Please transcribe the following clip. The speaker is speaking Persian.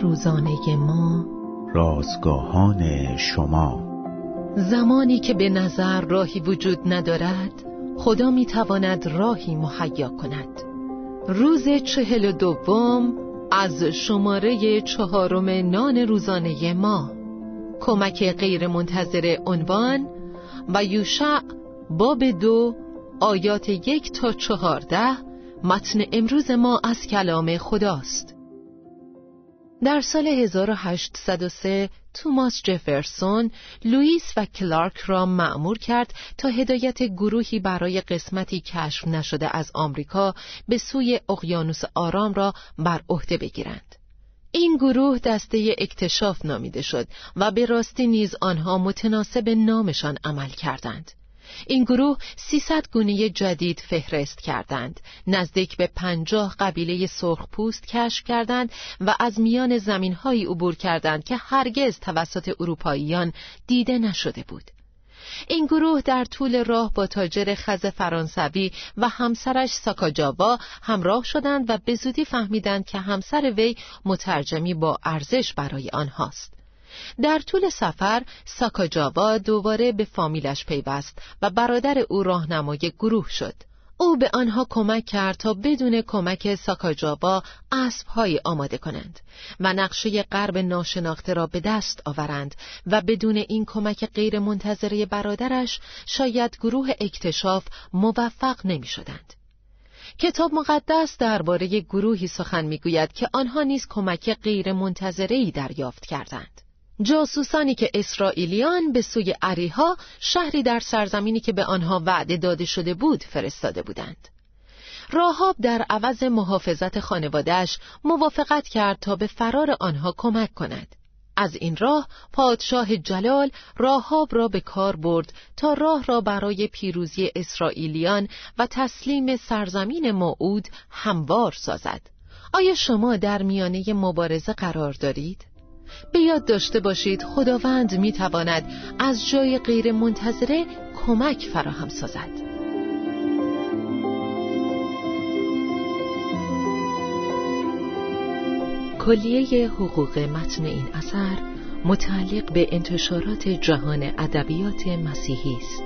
روزانه ما. رازگاهان شما. زمانی که به نظر راهی وجود ندارد خدا می تواند راهی مهیا کند. روز چهل و دوم از شماره چهارم نان روزانه ما. کمک غیر منتظر عنوان و یوشع باب دو آیات یک تا چهارده متن امروز ما از کلام خداست. در سال 1803 توماس جفرسون لوئیس و کلارک را معمور کرد تا هدایت گروهی برای قسمتی کشف نشده از آمریکا به سوی اقیانوس آرام را بر عهده بگیرند. این گروه دسته اکتشاف نامیده شد و به راستی نیز آنها متناسب نامشان عمل کردند. این گروه 300 گونه جدید فهرست کردند نزدیک به پنجاه قبیله سرخپوست کشف کردند و از میان زمینهایی عبور کردند که هرگز توسط اروپاییان دیده نشده بود این گروه در طول راه با تاجر خز فرانسوی و همسرش ساکاجاوا همراه شدند و به زودی فهمیدند که همسر وی مترجمی با ارزش برای آنهاست. در طول سفر ساکاجاوا دوباره به فامیلش پیوست و برادر او راهنمای گروه شد. او به آنها کمک کرد تا بدون کمک ساکاجاوا اسبهایی آماده کنند و نقشه غرب ناشناخته را به دست آورند و بدون این کمک غیر منتظره برادرش شاید گروه اکتشاف موفق نمی شدند. کتاب مقدس درباره گروهی سخن می‌گوید که آنها نیز کمک غیر منتظره دریافت کردند. جاسوسانی که اسرائیلیان به سوی عریها شهری در سرزمینی که به آنها وعده داده شده بود فرستاده بودند. راهاب در عوض محافظت خانوادهش موافقت کرد تا به فرار آنها کمک کند. از این راه پادشاه جلال راهاب را به کار برد تا راه را برای پیروزی اسرائیلیان و تسلیم سرزمین موعود هموار سازد. آیا شما در میانه مبارزه قرار دارید؟ به یاد داشته باشید خداوند می تواند از جای غیر منتظره کمک فراهم سازد. کلیه حقوق متن این اثر متعلق به انتشارات جهان ادبیات مسیحی است.